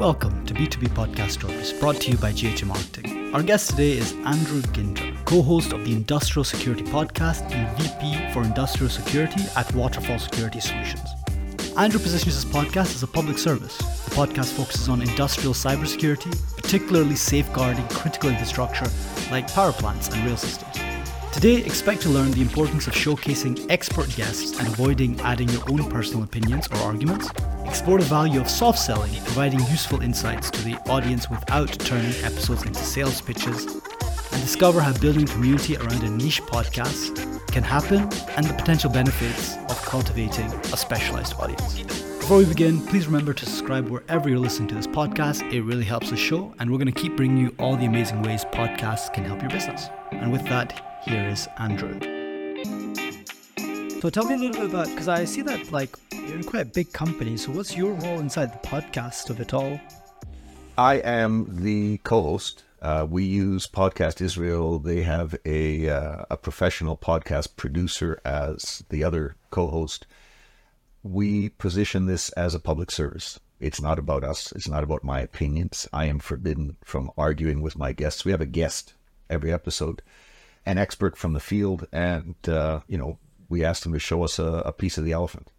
Welcome to B2B Podcast Stories, brought to you by GHA Marketing. Our guest today is Andrew Ginter, co host of the Industrial Security Podcast and VP for Industrial Security at Waterfall Security Solutions. Andrew positions his podcast as a public service. The podcast focuses on industrial cybersecurity, particularly safeguarding critical infrastructure like power plants and rail systems. Today, expect to learn the importance of showcasing expert guests and avoiding adding your own personal opinions or arguments. Explore the value of soft selling, providing useful insights to the audience without turning episodes into sales pitches. And discover how building community around a niche podcast can happen and the potential benefits of cultivating a specialized audience. Before we begin, please remember to subscribe wherever you're listening to this podcast. It really helps the show, and we're going to keep bringing you all the amazing ways podcasts can help your business. And with that, here is Andrew. So tell me a little bit about because I see that like you're in quite a big company. So what's your role inside the podcast of it all? I am the co-host. Uh, we use Podcast Israel. They have a uh, a professional podcast producer as the other co-host. We position this as a public service. It's not about us. It's not about my opinions. I am forbidden from arguing with my guests. We have a guest every episode an expert from the field, and uh, you know we asked him to show us a, a piece of the elephant.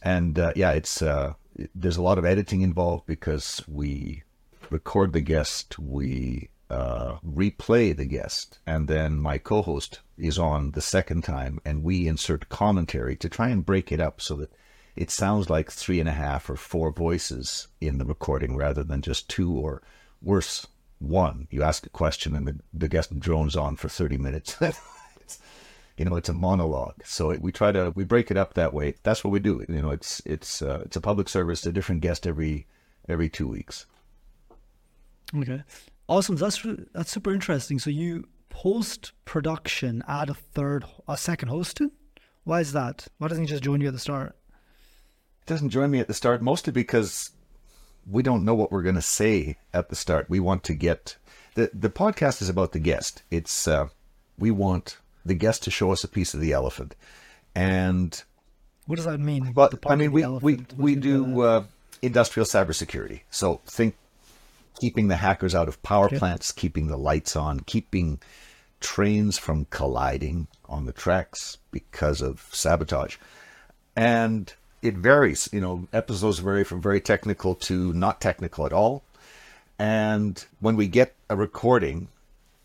And uh, yeah, it's uh, there's a lot of editing involved because we record the guest, we uh, replay the guest, and then my co-host is on the second time, and we insert commentary to try and break it up so that it sounds like three and a half or four voices in the recording rather than just two or worse one. You ask a question and the, the guest drones on for 30 minutes. you know, it's a monologue. So it, we try to, we break it up that way. That's what we do. You know, it's, it's, uh, it's a public service, a different guest every, every two weeks. Okay. Awesome. That's, that's super interesting. So you post production add a third, a second host to? Why is that? Why doesn't he just join you at the start? It doesn't join me at the start, mostly because we don't know what we're going to say at the start. We want to get the the podcast is about the guest. It's uh, we want the guest to show us a piece of the elephant, and what does that mean? But I mean, we we we do uh, industrial cybersecurity. So think keeping the hackers out of power okay. plants, keeping the lights on, keeping trains from colliding on the tracks because of sabotage, and it varies. You know, episodes vary from very technical to not technical at all. And when we get a recording,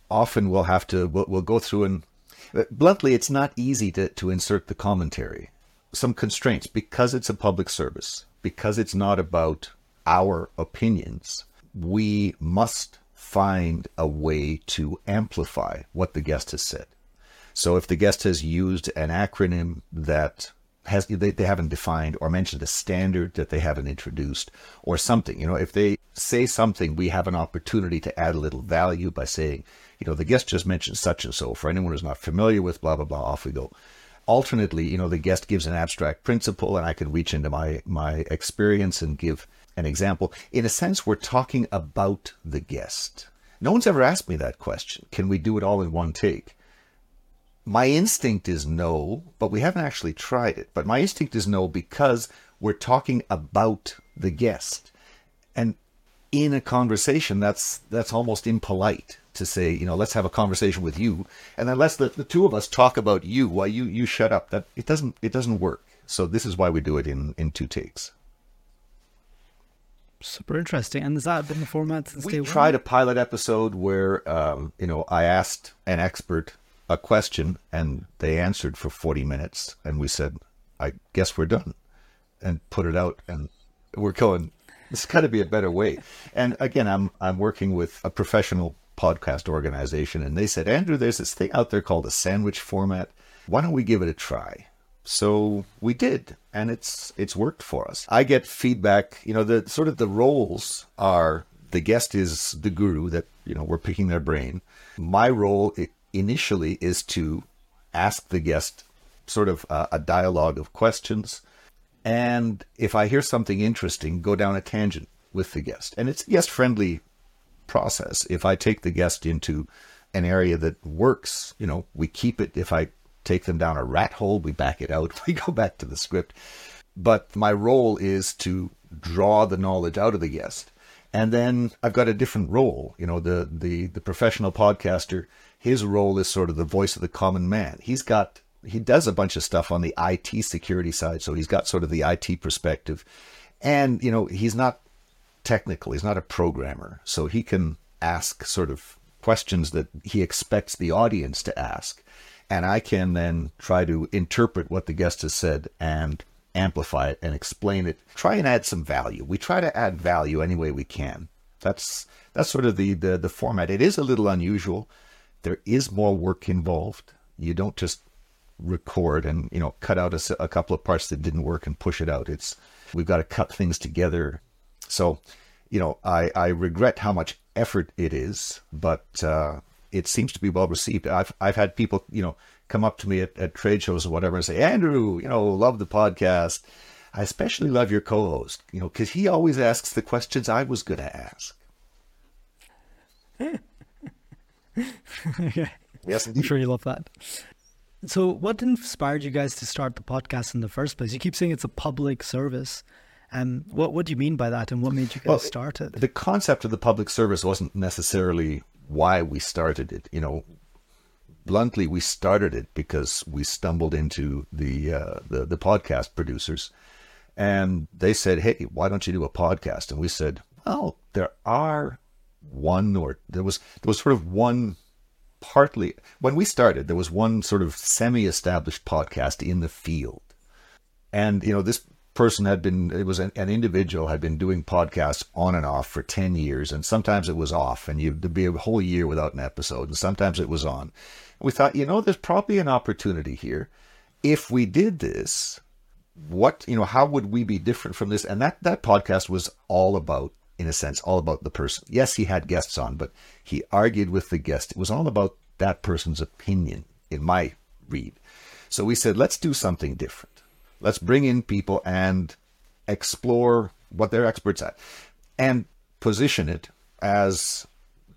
often we'll have to we'll, we'll go through and Uh, bluntly, it's not easy to to insert the commentary. Some constraints because it's a public service, because it's not about our opinions. We must find a way to amplify what the guest has said. So if the guest has used an acronym that has they, they haven't defined or mentioned a standard that they haven't introduced or something. You know, if they say something, we have an opportunity to add a little value by saying, you know, the guest just mentioned such and so. For anyone who's not familiar with blah blah blah, off we go. Alternately, you know, the guest gives an abstract principle, and I can reach into my my experience and give an example. In a sense, we're talking about the guest. No one's ever asked me that question. Can we do it all in one take? My instinct is no, but we haven't actually tried it. But my instinct is no because we're talking about the guest. And in a conversation, that's that's almost impolite to say, you know, let's have a conversation with you, and then let's the, the two of us talk about you while you you shut up. That it doesn't it doesn't work. So this is why we do it in in two takes. Super interesting. And has that been the format since we tried a pilot episode where, um, you know, I asked an expert a question and they answered for 40 minutes and we said i guess we're done and put it out and we're going this got to be a better way. And again i'm i'm working with a professional podcast organization and they said andrew there's this thing out there called a sandwich format. Why don't we give it a try? So we did and it's it's worked for us. I get feedback you know the sort of the roles are the guest is the guru that you know we're picking their brain. My role initially is to ask the guest sort of a, a dialogue of questions. And if I hear something interesting, go down a tangent with the guest. And it's a guest friendly process. If I take the guest into an area that works, you know, we keep it. If I take them down a rat hole, we back it out. We go back to the script. But my role is to draw the knowledge out of the guest. And then I've got a different role. You know, the the the professional podcaster, his role is sort of the voice of the common man. He's got he does a bunch of stuff on the IT security side, so he's got sort of the IT perspective. And, you know, he's not technical, he's not a programmer, so he can ask sort of questions that he expects the audience to ask. And I can then try to interpret what the guest has said and amplify it and explain it. Try and add some value. We try to add value any way we can. That's that's sort of the, the the format. It is a little unusual. There is more work involved. You don't just record and you know cut out a, a couple of parts that didn't work and push it out. It's we've got to cut things together. So, you know, I I regret how much effort it is, but uh, it seems to be well received. I've I've had people you know come up to me at, at trade shows or whatever and say, Andrew, you know, love the podcast. I especially love your co-host, you know, because he always asks the questions I was going to ask. Yeah. Yes, indeed. I'm sure you love that. So, what inspired you guys to start the podcast in the first place? You keep saying it's a public service. And um, what what do you mean by that, and what made you guys well, start it? The concept of the public service wasn't necessarily why we started it. You know, bluntly, we started it because we stumbled into the uh, the, the podcast producers, and they said, "Hey, why don't you do a podcast?" And we said, "Well, there are one or there was there was sort of one." partly when we started there was one sort of semi-established podcast in the field. And you know this person had been it was an, an, individual had been doing podcasts on and off for 10 years and sometimes it was off and you'd be a whole year without an episode and sometimes it was on. We thought you know there's probably an opportunity here. If we did this what you know how would we be different from this? And that that podcast was all about in a sense all about the person. Yes he had guests on but he argued with the guest. It was all about that person's opinion in my read. So we said let's do something different. Let's bring in people and explore what they're experts at and position it as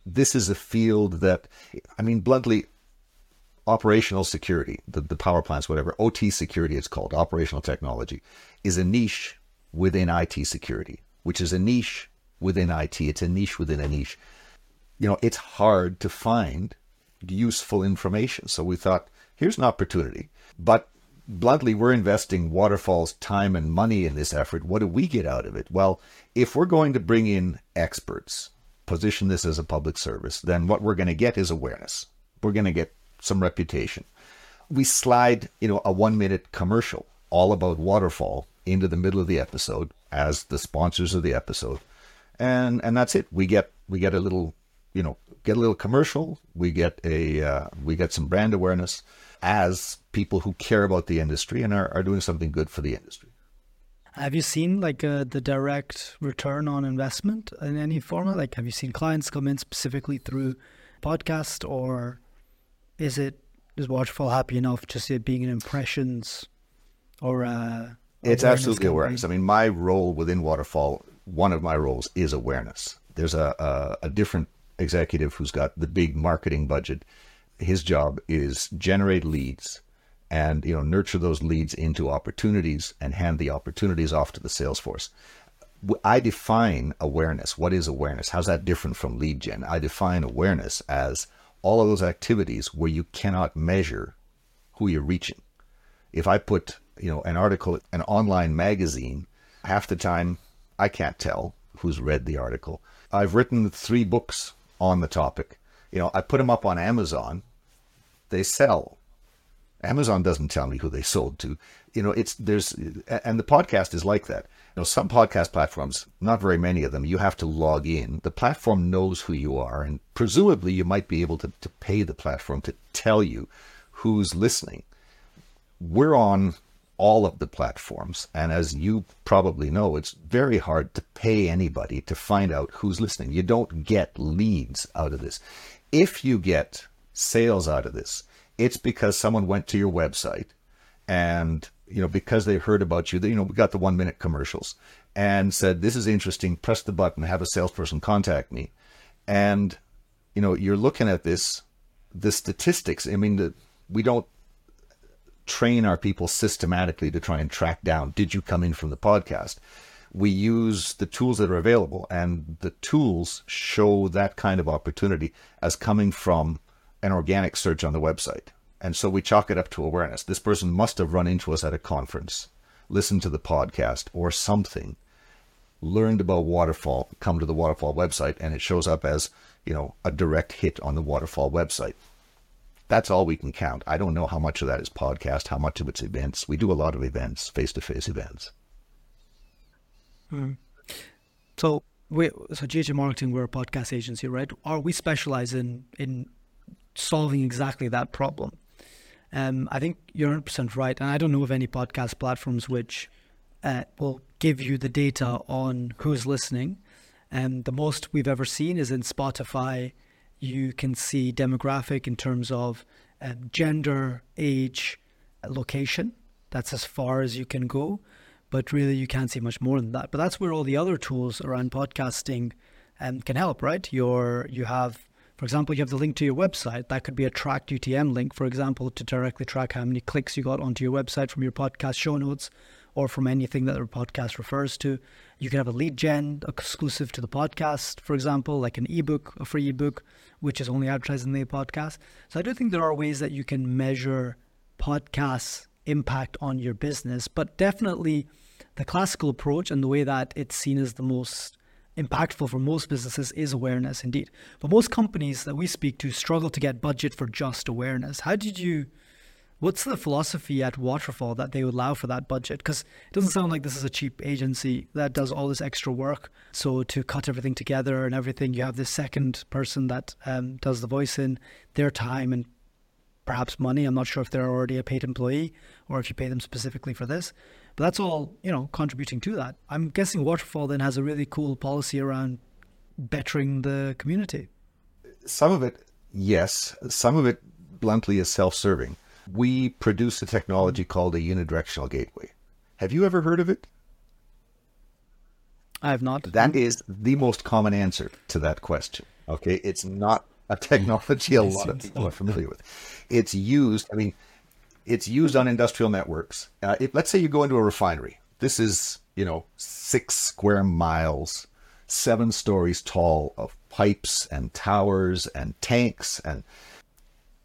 this is a field that, I mean, bluntly, operational security, the, the power plants, whatever, OT security it's called, operational technology, is a niche within IT security, which is a niche within IT. It's a niche within a niche. You know, it's hard to find useful information. So we thought, here's an opportunity. But bluntly, we're investing Waterfall's time and money in this effort. What do we get out of it? Well, if we're going to bring in experts, position this as a public service, then what we're going to get is awareness. We're going to get some reputation. We slide, you know, a one minute commercial all about Waterfall into the middle of the episode as the sponsors of the episode. And and that's it. We get we get a little, you know, get a little commercial. We get a uh, we get some brand awareness as people who care about the industry and are, are doing something good for the industry. Have you seen like uh, the direct return on investment in any format? Like, have you seen clients come in specifically through podcast, or is it is Waterfall happy enough just it being an impressions or? Uh, it's absolutely awareness. I mean, my role within Waterfall, one of my roles is awareness. There's a, a, a different executive who's got the big marketing budget his job is generate leads and you know nurture those leads into opportunities and hand the opportunities off to the sales force. I define awareness. What is awareness? How's that different from lead gen? I define awareness as all of those activities where you cannot measure who you're reaching. If I put, you know, an article, an online magazine, half the time I can't tell who's read the article. I've written three books on the topic. You know, I put them up on Amazon they sell. Amazon doesn't tell me who they sold to. You know, it's there's and the podcast is like that. You know, some podcast platforms, not very many of them, you have to log in. The platform knows who you are, and presumably you might be able to, to pay the platform to tell you who's listening. We're on all of the platforms, and as you probably know, it's very hard to pay anybody to find out who's listening. You don't get leads out of this. If you get sales out of this. It's because someone went to your website and, you know, because they heard about you, you know, we got the one minute commercials and said, this is interesting, press the button, have a salesperson contact me. And, you know, you're looking at this, the statistics. I mean, the, we don't train our people systematically to try and track down, did you come in from the podcast? we use the tools that are available, and the tools show that kind of opportunity as coming from an organic search on the website. And so we chalk it up to awareness. This person must have run into us at a conference, listened to the podcast or something, learned about waterfall, come to the waterfall website, and it shows up as, you know, a direct hit on the waterfall website. That's all we can count. I don't know how much of that is podcast, how much of it's events. We do a lot of events, face to face events. Hmm. So we so GHA Marketing, we're a podcast agency, right? Are we specialize in in solving exactly that problem? Um, I think you're 100% right. And I don't know of any podcast platforms which uh, will give you the data on who's listening. And the most we've ever seen is in Spotify. You can see demographic in terms of um, gender, age, location. That's as far as you can go. But really, you can't see much more than that. But that's where all the other tools around podcasting um, can help, right? Your you have for example, you have the link to your website. That could be a tracked UTM link, for example, to directly track how many clicks you got onto your website from your podcast show notes or from anything that the podcast refers to. You can have a lead gen exclusive to the podcast, for example, like an ebook, a free ebook, which is only advertised in the podcast. So I do think there are ways that you can measure podcasts' impact on your business, but definitely the classical approach and the way that it's seen as the most impactful for most businesses is awareness indeed. But most companies that we speak to struggle to get budget for just awareness. How did you what's the philosophy at Waterfall that they would allow for that budget? Because it doesn't sound like this is a cheap agency that does all this extra work. So to cut everything together and everything, you have this second person that um, does the voice in their time and perhaps money. I'm not sure if they're already a paid employee or if you pay them specifically for this. But that's all, you know, contributing to that. I'm guessing Waterfall then has a really cool policy around bettering the community. Some of it, yes. Some of it, bluntly, is self serving. We produce a technology called a unidirectional gateway. Have you ever heard of it? I have not. That is the most common answer to that question. Okay. It's not a technology a lot of people are familiar with. It's used, I mean, it's used on industrial networks. Uh, if, let's say you go into a refinery. This is, you know, six square miles, seven stories tall of pipes and towers and tanks. And,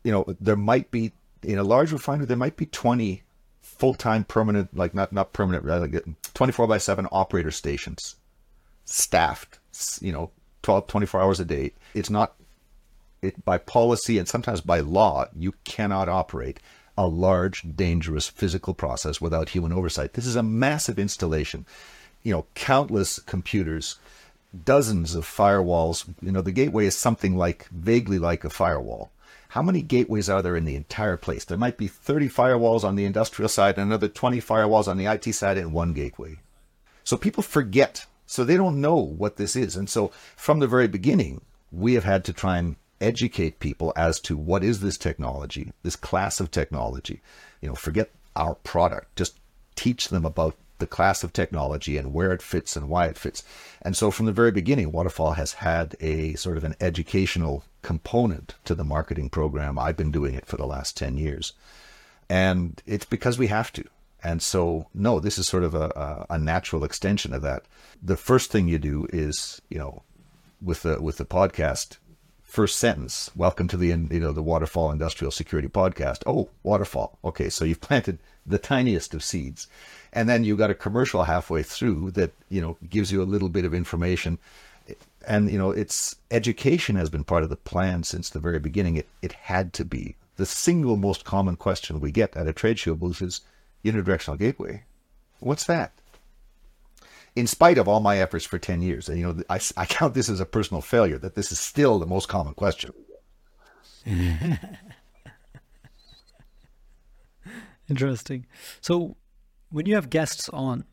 you know, there might be, in a large refinery, there might be 20 full-time permanent, like not, not permanent, like 24 by 7 operator stations staffed, you know, 12, 24 hours a day. It's not, it, by policy and sometimes by law, you cannot operate a large, dangerous physical process without human oversight. This is a massive installation. You know, countless computers, dozens of firewalls. You know, the gateway is something like, vaguely like a firewall. How many gateways are there in the entire place? There might be 30 firewalls on the industrial side and another 20 firewalls on the IT side and one gateway. So people forget. So they don't know what this is. And so from the very beginning, we have had to try and educate people as to what is this technology, this class of technology. You know, forget our product, just teach them about the class of technology and where it fits and why it fits. And so from the very beginning, Waterfall has had a sort of an educational component to the marketing program. I've been doing it for the last 10 years. And it's because we have to. And so, no, this is sort of a, a, natural extension of that. The first thing you do is, you know, with the with the podcast, first sentence welcome to the you know the waterfall industrial security podcast oh waterfall okay so you've planted the tiniest of seeds and then you got a commercial halfway through that you know gives you a little bit of information and you know it's education has been part of the plan since the very beginning it it had to be the single most common question we get at a trade show booth is unidirectional gateway what's that in spite of all my efforts for 10 years. And, you know, I, I count this as a personal failure that this is still the most common question. Interesting. So, when you have guests on,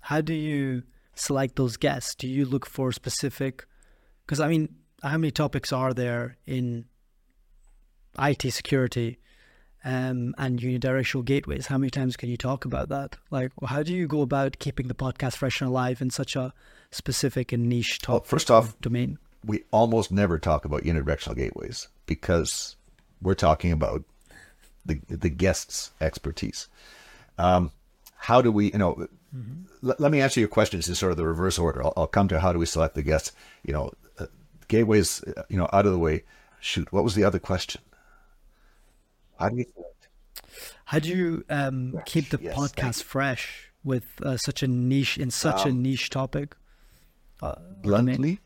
how do you select those guests? Do you look for specific? Because I mean, how many topics are there in IT security um, and unidirectional gateways. How many times can you talk about that? Like, how do you go about keeping the podcast fresh and alive in such a specific and niche topic? Well, first off, domain. We almost never talk about unidirectional gateways because we're talking about the the guest's expertise. Um, how do we, you know, mm-hmm. let me answer your questions in sort of the reverse order. I'll, I'll come to how do we select the guests. You know, gateways. Uh, you know, out of the way. Shoot, what was the other question? How do you? How do you um, keep the yes, podcast fresh with uh, such a niche in such um, a niche topic? Uh, bluntly,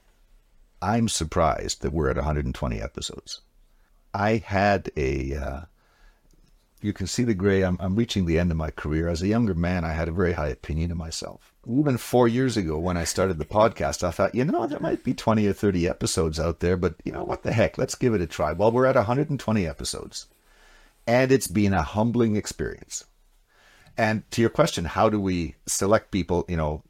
I'm surprised that we're at 120 episodes. I had a uh, you can see the gray. I'm, I'm reaching the end of my career. As a younger man, I had a very high opinion of myself. Even four years ago, when I started the podcast, I thought, you know, there might be 20 or 30 episodes out there, but you know, what the heck? Let's give it a try. Well, we're at 120 episodes, and it's been a humbling experience. And to your question, how do we select people? You know,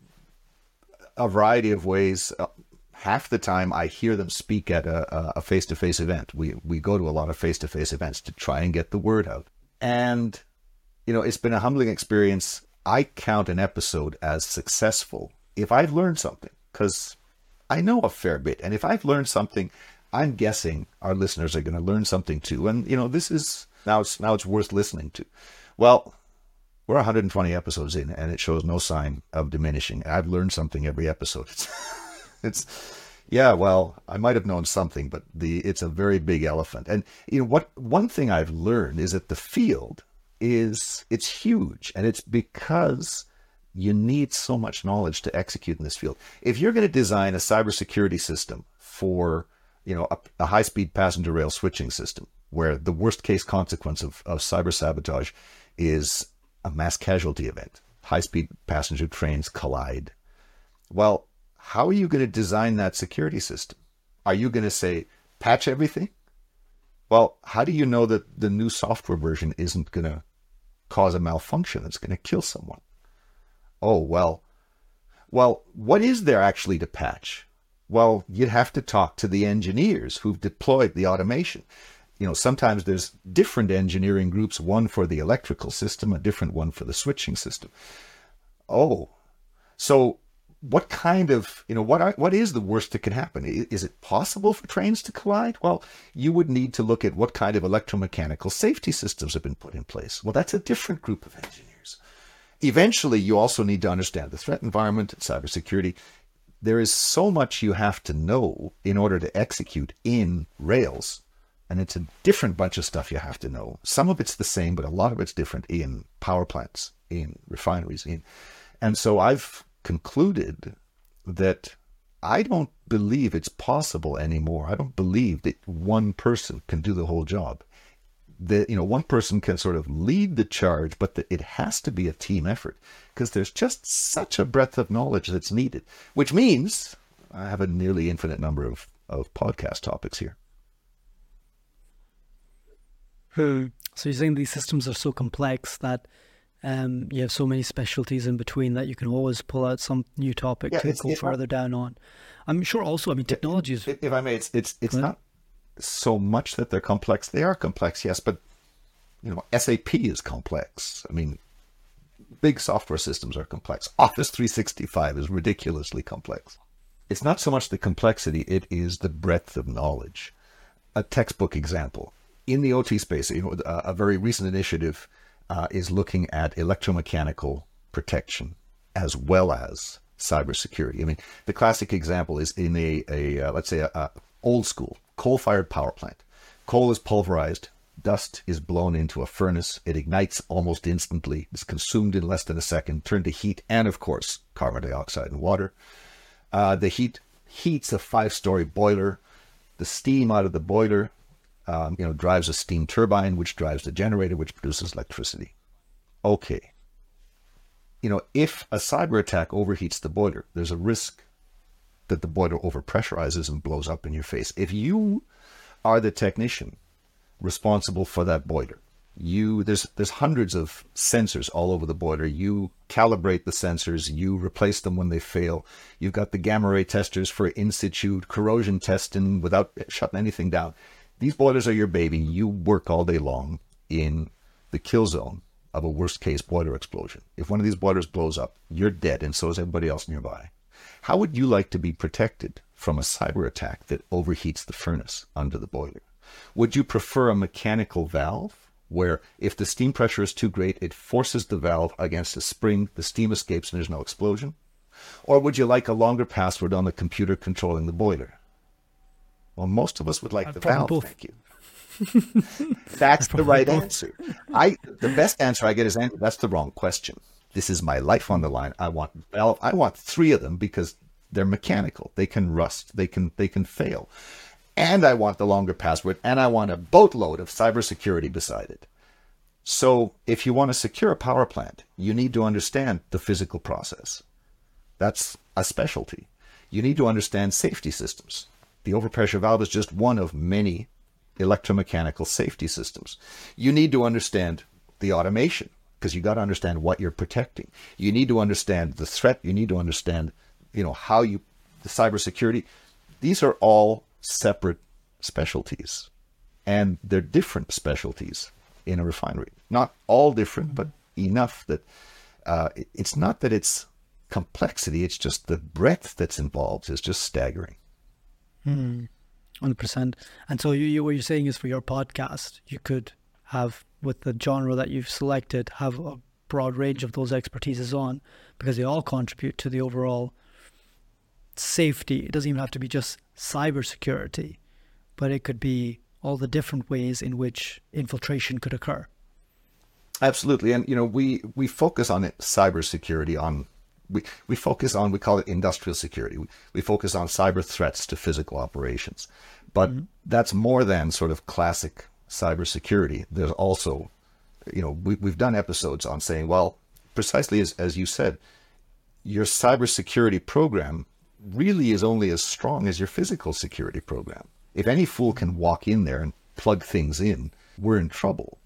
a variety of ways. Uh, half the time I hear them speak at a face to face event. We we go to a lot of face to face events to try and get the word out. And, you know, it's been a humbling experience. I count an episode as successful if I've learned something, because I know a fair bit. And if I've learned something, I'm guessing our listeners are going to learn something too. And, you know, this is now it's now it's worth listening to. Well, we're 120 episodes in and it shows no sign of diminishing. I've learned something every episode. It's, it's yeah, well, I might have known something, but the it's a very big elephant. And you know what? One thing I've learned is that the field is it's huge, and it's because you need so much knowledge to execute in this field. If you're going to design a cybersecurity system for you know a, a high-speed passenger rail switching system, where the worst case consequence of, of cyber sabotage is a mass casualty event, high-speed passenger trains collide. Well, how are you going to design that security system? Are you going to say, patch everything? Well, how do you know that the new software version isn't going to cause a malfunction that's going to kill someone? Oh, well, well, what is there actually to patch? Well, you'd have to talk to the engineers who've deployed the automation. You know, sometimes there's different engineering groups, one for the electrical system, a different one for the switching system. Oh, so what kind of you know what are, what is the worst that can happen? Is it possible for trains to collide? Well you would need to look at what kind of electromechanical safety systems have been put in place. Well that's a different group of engineers. Eventually you also need to understand the threat environment cybersecurity. There is so much you have to know in order to execute in rails and it's a different bunch of stuff you have to know. Some of it's the same but a lot of it's different in power plants in refineries in and so i've concluded that I don't believe it's possible anymore. I don't believe that one person can do the whole job. That you know, one person can sort of lead the charge, but that it has to be a team effort because there's just such a breadth of knowledge that's needed. Which means I have a nearly infinite number of of podcast topics here. Hmm. So you're saying these systems are so complex that um, you have so many specialties in between that you can always pull out some new topic yeah, to go further down on. I'm sure also, I mean, technology is. If I may, it's it's it's not so much that they're complex. They are complex, yes, but you know, SAP is complex. I mean, big software systems are complex. Office 365 is ridiculously complex. It's not so much the complexity; it is the breadth of knowledge. A textbook example in the OT space, you know, a, a very recent initiative uh, is looking at electromechanical protection as well as cybersecurity. I mean, the classic example is in a, a uh, let's say, a, a old school coal-fired power plant. Coal is pulverized, dust is blown into a furnace. It ignites almost instantly. It's consumed in less than a second, turned to heat, and of course, carbon dioxide and water. Uh, the heat heats a five-story boiler. The steam out of the boiler um, you know, drives a steam turbine, which drives the generator, which produces electricity. Okay. You know, if a cyber attack overheats the boiler, there's a risk that the boiler overpressurizes and blows up in your face. If you are the technician responsible for that boiler, you there's there's hundreds of sensors all over the boiler. You calibrate the sensors, you replace them when they fail. You've got the gamma ray testers for in situ corrosion testing without shutting anything down. These boilers are your baby. You work all day long in the kill zone of a worst case boiler explosion. If one of these boilers blows up, you're dead, and so is everybody else nearby. How would you like to be protected from a cyber attack that overheats the furnace under the boiler? Would you prefer a mechanical valve where if the steam pressure is too great, it forces the valve against a spring, the steam escapes, and there's no explosion? Or would you like a longer password on the computer controlling the boiler? Well, most of us would like I'd the valve. Both. Thank you. that's the right both. answer. I the best answer I get is that's the wrong question. This is my life on the line. I want valve. I want three of them because they're mechanical. They can rust. They can they can fail. And I want the longer password. And I want a boatload of cybersecurity beside it. So if you want to secure a power plant, you need to understand the physical process. That's a specialty. You need to understand safety systems. The overpressure valve is just one of many electromechanical safety systems. You need to understand the automation because you got to understand what you're protecting. You need to understand the threat. You need to understand, you know, how you the cybersecurity. These are all separate specialties, and they're different specialties in a refinery. Not all different, but enough that uh, it's not that it's complexity; it's just the breadth that's involved is just staggering. Hmm. Hundred percent. And so you, you, what you're saying is for your podcast, you could have with the genre that you've selected have a broad range of those expertises on because they all contribute to the overall safety. It doesn't even have to be just cybersecurity, but it could be all the different ways in which infiltration could occur. Absolutely, and you know we we focus on it, cybersecurity on we, we focus on we call it industrial security. We, we focus on cyber threats to physical operations, but mm-hmm. that's more than sort of classic cybersecurity. There's also, you know, we, we've done episodes on saying, well, precisely as as you said, your cybersecurity program really is only as strong as your physical security program. If any fool can walk in there and plug things in, we're in trouble.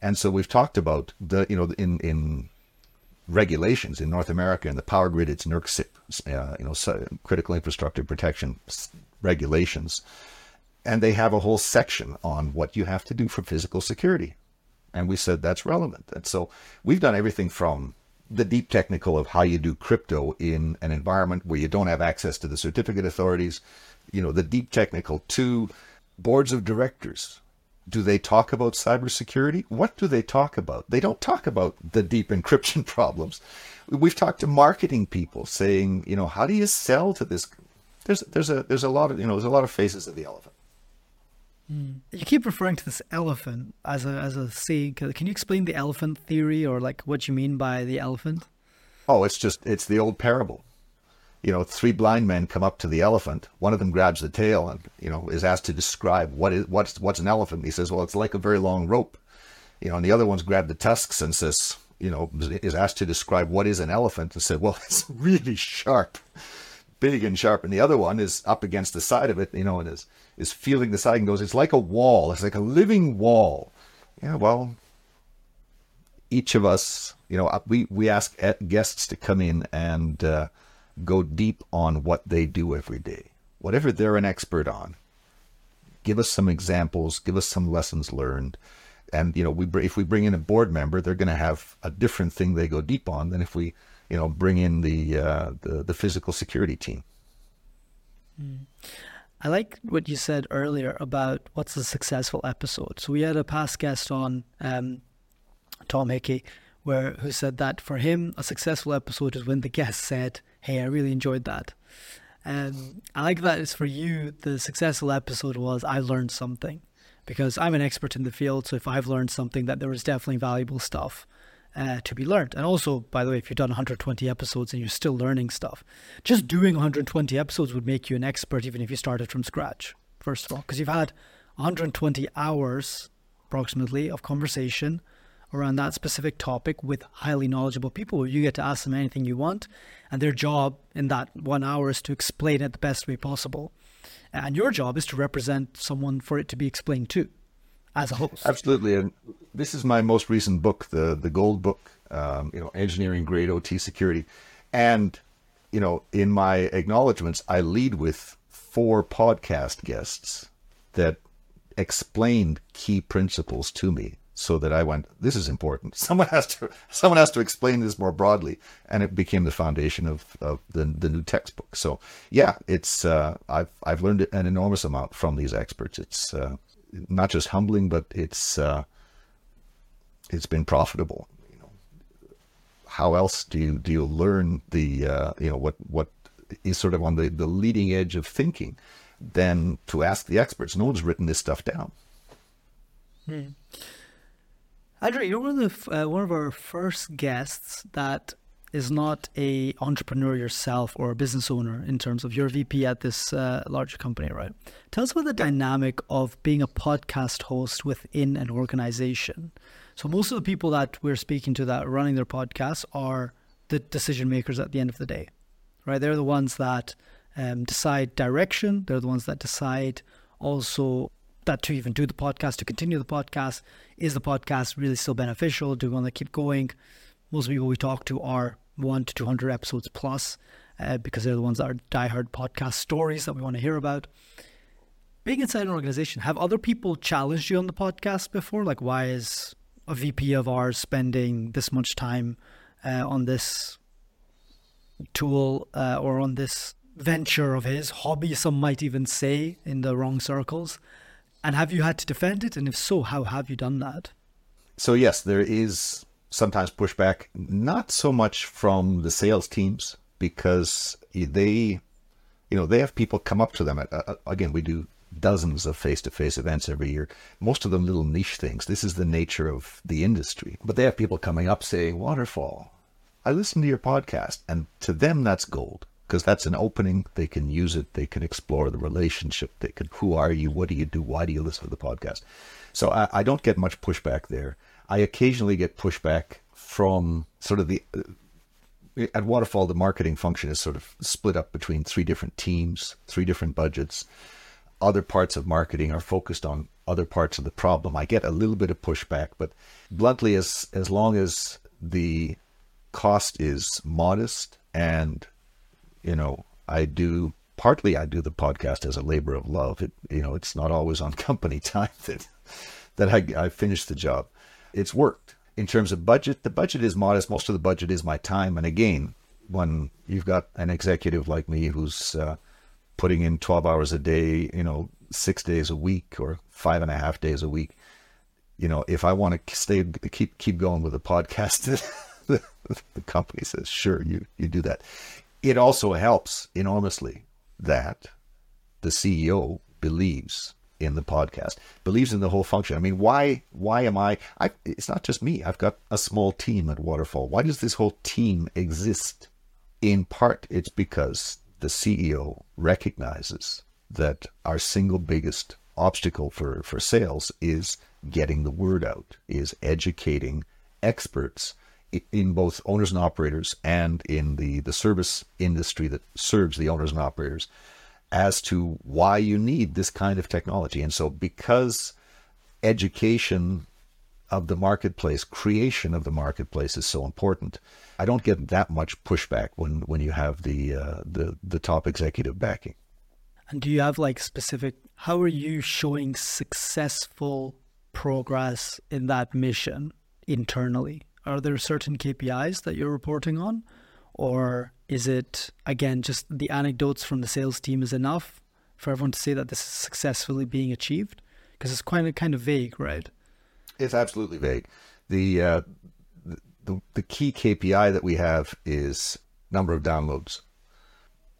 And so we've talked about the, you know, in, in regulations in North America and the power grid, it's uh, you know, critical infrastructure protection regulations. And they have a whole section on what you have to do for physical security. And we said that's relevant. And so we've done everything from the deep technical of how you do crypto in an environment where you don't have access to the certificate authorities, you know, the deep technical to boards of directors. Do they talk about cybersecurity? What do they talk about? They don't talk about the deep encryption problems. We've talked to marketing people saying, you know, how do you sell to this? There's there's a there's a lot of you know there's a lot of faces of the elephant. Mm. You keep referring to this elephant as a as a saying. Can you explain the elephant theory or like what you mean by the elephant? Oh, it's just it's the old parable. You know, three blind men come up to the elephant. One of them grabs the tail and you know is asked to describe what is what's what's an elephant. He says, "Well, it's like a very long rope." You know, and the other one's grabbed the tusks and says, you know, is asked to describe what is an elephant and said, "Well, it's really sharp." big and sharp, and the other one is up against the side of it, you know, and is is feeling the side and goes, it's like a wall. It's like a living wall. Yeah, well, each of us, you know, we we ask guests to come in and uh, go deep on what they do every day, whatever they're an expert on. Give us some examples. Give us some lessons learned. And you know, we if we bring in a board member, they're going to have a different thing they go deep on than if we you know, bring in the uh, the, the physical security team. Mm. I like what you said earlier about what's a successful episode. So we had a past guest on, um, Tom Hickey, where who said that for him a successful episode is when the guest said, "Hey, I really enjoyed that." And I like that is for you. The successful episode was I learned something because I'm an expert in the field. So if I've learned something, that there was definitely valuable stuff uh, to be learned. And also, by the way, if you've done 120 episodes and you're still learning stuff, just doing 120 episodes would make you an expert even if you started from scratch, first of all, because you've had 120 hours approximately of conversation around that specific topic with highly knowledgeable people. You get to ask them anything you want, and their job in that one hour is to explain it the best way possible. And your job is to represent someone for it to be explained to as a host. Absolutely. And this is my most recent book, the the Gold Book, um, you know, engineering grade OT security, and you know, in my acknowledgments, I lead with four podcast guests that explained key principles to me so that I went, this is important. Someone has to someone has to explain this more broadly, and it became the foundation of, of the the new textbook. So yeah, it's uh, I've I've learned an enormous amount from these experts. It's uh, not just humbling, but it's uh, it's been profitable. You know, how else do you do you learn the uh, you know what what is sort of on the the leading edge of thinking than to ask the experts? No one's written this stuff down. Hmm. Andrew, you're one of the, uh, one of our first guests that is not a entrepreneur yourself or a business owner in terms of your VP at this uh, larger company, right? Tell us about the dynamic of being a podcast host within an organization. So most of the people that we're speaking to that are running their podcasts are the decision makers at the end of the day, right? They're the ones that um, decide direction. They're the ones that decide also that to even do the podcast, to continue the podcast. Is the podcast really still beneficial? Do we want to keep going? most people we talk to are one to 200 episodes plus uh, because they're the ones that are diehard podcast stories that we want to hear about. Being inside an organization, have other people challenged you on the podcast before? Like, why is a VP of ours spending this much time uh, on this tool uh, or on this venture of his hobby? Some might even say in the wrong circles. And have you had to defend it? And if so, how have you done that? So, yes, there is sometimes pushback, not so much from the sales teams because they, you know, they have people come up to them. At, uh, again, we do dozens of face-to-face events every year. Most of them little niche things. This is the nature of the industry. But they have people coming up saying, "Waterfall, I listened to your podcast," and to them that's gold because that's an opening. They can use it. They can explore the relationship. They can, who are you? What do you do? Why do you listen to the podcast? So I, I don't get much pushback there. I occasionally get pushback from sort of the uh, at Waterfall, the marketing function is sort of split up between three different teams, three different budgets. Other parts of marketing are focused on other parts of the problem. I get a little bit of pushback, but bluntly, as as long as the cost is modest and you know I do partly I do the podcast as a labor of love. It you know it's not always on company time that that I I finish the job it's worked. In terms of budget, the budget is modest. Most of the budget is my time. And again, when you've got an executive like me who's uh, putting in 12 hours a day, you know, six days a week or five and a half days a week, you know, if I want to stay, keep, keep going with the podcast, the, the company says, sure, you, you do that. It also helps enormously that the CEO believes in the podcast, believes in the whole function. I mean, why why am I, I it's not just me. I've got a small team at Waterfall. Why does this whole team exist? In part, it's because the CEO recognizes that our single biggest obstacle for, for sales is getting the word out, is educating experts in both owners and operators and in the, the service industry that serves the owners and operators as to why you need this kind of technology. And so, because education of the marketplace, creation of the marketplace is so important, I don't get that much pushback when, when you have the, uh, the the top executive backing. And do you have like specific? How are you showing successful progress in that mission internally? Are there certain KPIs that you're reporting on, or is it, again, just the anecdotes from the sales team is enough for everyone to say that this is successfully being achieved? Because it's quite kind of vague, right? It's absolutely vague. The, uh, the, the key KPI that we have is number of downloads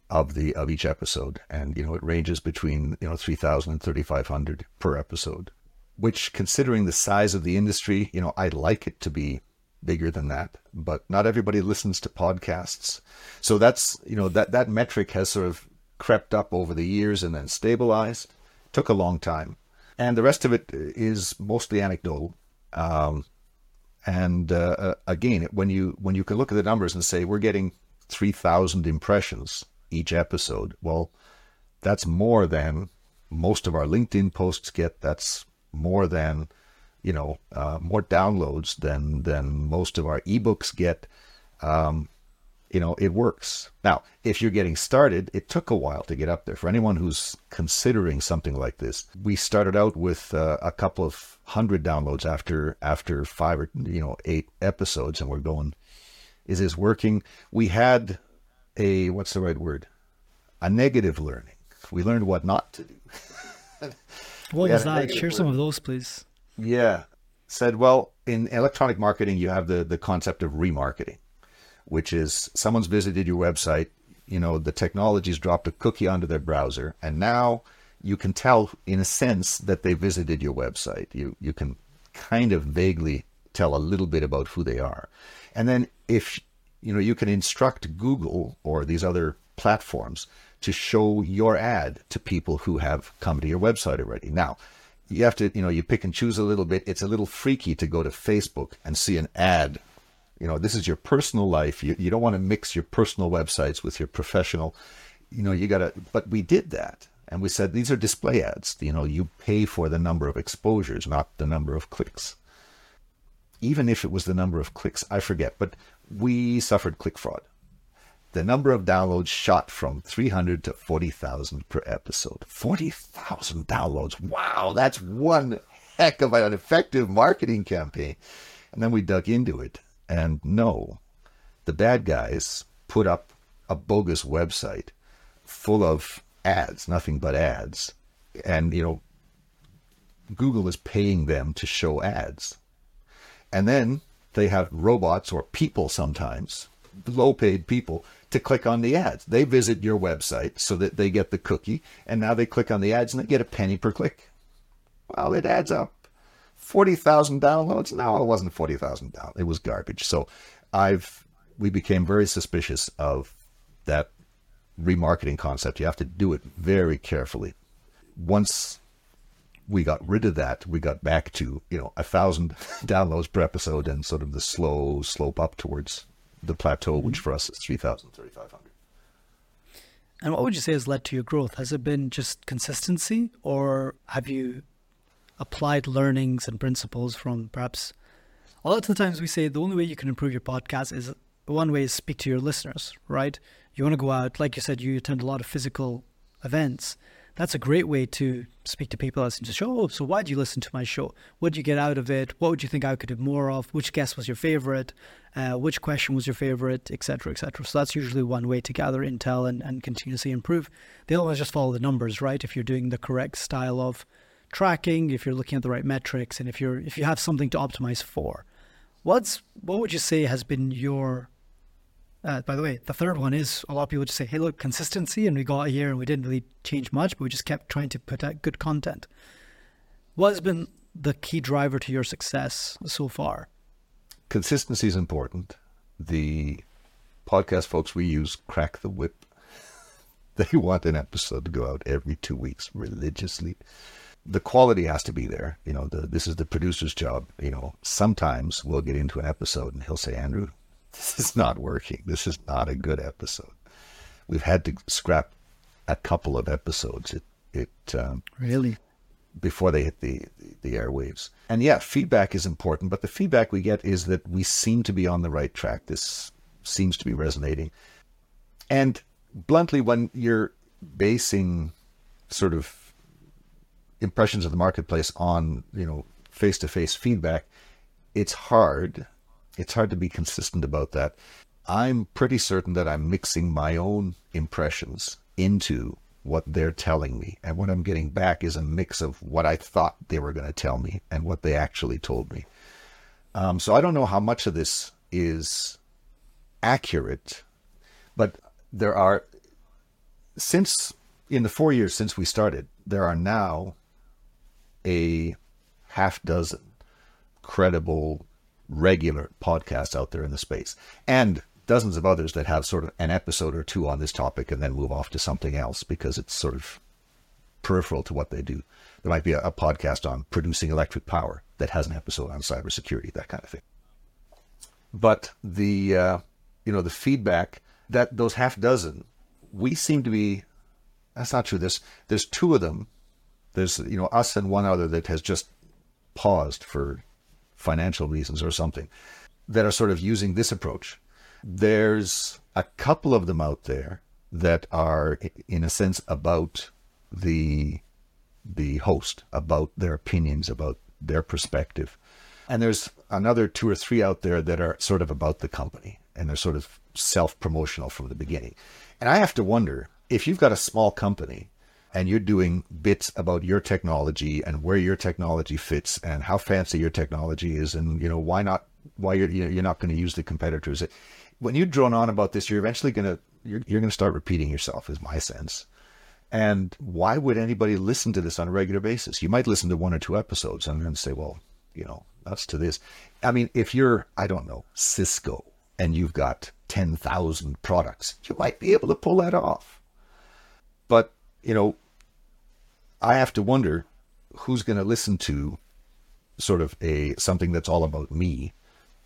of the of each episode and you know it ranges between you know 3000 and 3500 per episode which considering the size of the industry you know i'd like it to be bigger than that, but not everybody listens to podcasts. So that's, you know, that, that metric has sort of crept up over the years and then stabilized. Took a long time. And the rest of it is mostly anecdotal. Um, and uh, uh again, when you when you can look at the numbers and say we're getting 3,000 impressions each episode, well, that's more than most of our LinkedIn posts get. That's more than you know, uh, more downloads than than most of our ebooks get. Um, you know, it works. Now, if you're getting started, it took a while to get up there. For anyone who's considering something like this, we started out with uh, a couple of hundred downloads after after five or you know eight episodes, and we're going, is this working? We had a what's the right word? A negative learning. We learned what not to do. what is that? Share some of those, please yeah, said, well, in electronic marketing, you have the, the concept of remarketing, which is someone's visited your website, you know, the technology's dropped a cookie onto their browser, and now you can tell in a sense that they visited your website. You you can kind of vaguely tell a little bit about who they are. And then if you know, you can instruct Google or these other platforms to show your ad to people who have come to your website already. Now, you have to, you know, you pick and choose a little bit. It's a little freaky to go to Facebook and see an ad. You know, this is your personal life. You, you don't want to mix your personal websites with your professional. You know, you got to, but we did that. And we said, these are display ads. You know, you pay for the number of exposures, not the number of clicks. Even if it was the number of clicks, I forget, but we suffered click fraud the number of downloads shot from 300 to 40,000 per episode. 40,000 downloads. Wow, that's one heck of an effective marketing campaign. And then we dug into it, and no, the bad guys put up a bogus website full of ads, nothing but ads. And, you know, Google is paying them to show ads. And then they have robots or people sometimes, low paid people, to click on the ads. They visit your website so that they get the cookie, and now they click on the ads and they get a penny per click. Well, it adds up. 40,000 downloads? No, it wasn't 40,000 downloads. It was garbage. So I've we became very suspicious of that remarketing concept. You have to do it very carefully. Once we got rid of that, we got back to, you know, a thousand downloads per episode and sort of the slow slope up towards the plateau, which mm-hmm. for us is 3,000, 3,500. And what would you say has led to your growth? Has it been just consistency, or have you applied learnings and principles from perhaps? A lot of the times we say the only way you can improve your podcast is one way is speak to your listeners, right? You want to go out, like you said, you attend a lot of physical events that's a great way to speak to people listening to the show. Oh, so why do you listen to my show? What did you get out of it? What would you think I could do more of? Which guest was your favorite? Uh, which question was your favorite, etc., etc. So that's usually one way to gather intel and, and continuously improve. The other one is just follow the numbers, right? If you're doing the correct style of tracking, if you're looking at the right metrics, and if you're if you have something to optimize for. What's what would you say has been your uh, by the way, the third one is a lot of people just say, hey, look, consistency. And we got a year and we didn't really change much, but we just kept trying to put out good content. What has been the key driver to your success so far? Consistency is important. The podcast folks we use crack the whip. they want an episode to go out every two weeks religiously. The quality has to be there. You know, the, this is the producer's job. You know, sometimes we'll get into an episode and he'll say, Andrew, this is not working. This is not a good episode. We've had to scrap a couple of episodes. It it um, really before they hit the, the, the airwaves. And yeah, feedback is important, but the feedback we get is that we seem to be on the right track. This seems to be resonating. And bluntly, when you're basing sort of impressions of the marketplace on you know face to face feedback, it's hard it's hard to be consistent about that. I'm pretty certain that I'm mixing my own impressions into what they're telling me. And what I'm getting back is a mix of what I thought they were going to tell me and what they actually told me. Um, so I don't know how much of this is accurate, but there are, since in the four years since we started, there are now a half dozen credible regular podcasts out there in the space and dozens of others that have sort of an episode or two on this topic and then move off to something else because it's sort of peripheral to what they do. There might be a, a podcast on producing electric power that has an episode on cybersecurity, that kind of thing. But the uh, you know the feedback that those half dozen, we seem to be. That's not true. There's there's two of them. There's you know us and one other that has just paused for financial reasons or something, that are sort of using this approach. There's a couple of them out there that are, in a sense, about the the host, about their opinions, about their perspective. And there's another two or three out there that are sort of about the company and they're sort of self promotional from the beginning. And I have to wonder if you've got a small company and you're doing bits about your technology and where your technology fits and how fancy your technology is and you know why not why you're you're not going to use the competitors. When you drone on about this you're eventually going to you're, you're going to start repeating yourself is my sense. And why would anybody listen to this on a regular basis? You might listen to one or two episodes and then say well you know that's to this. I mean if you're i don't know cisco and you've got 10,000 products you might be able to pull that off you know, I have to wonder who's going to listen to sort of a something that's all about me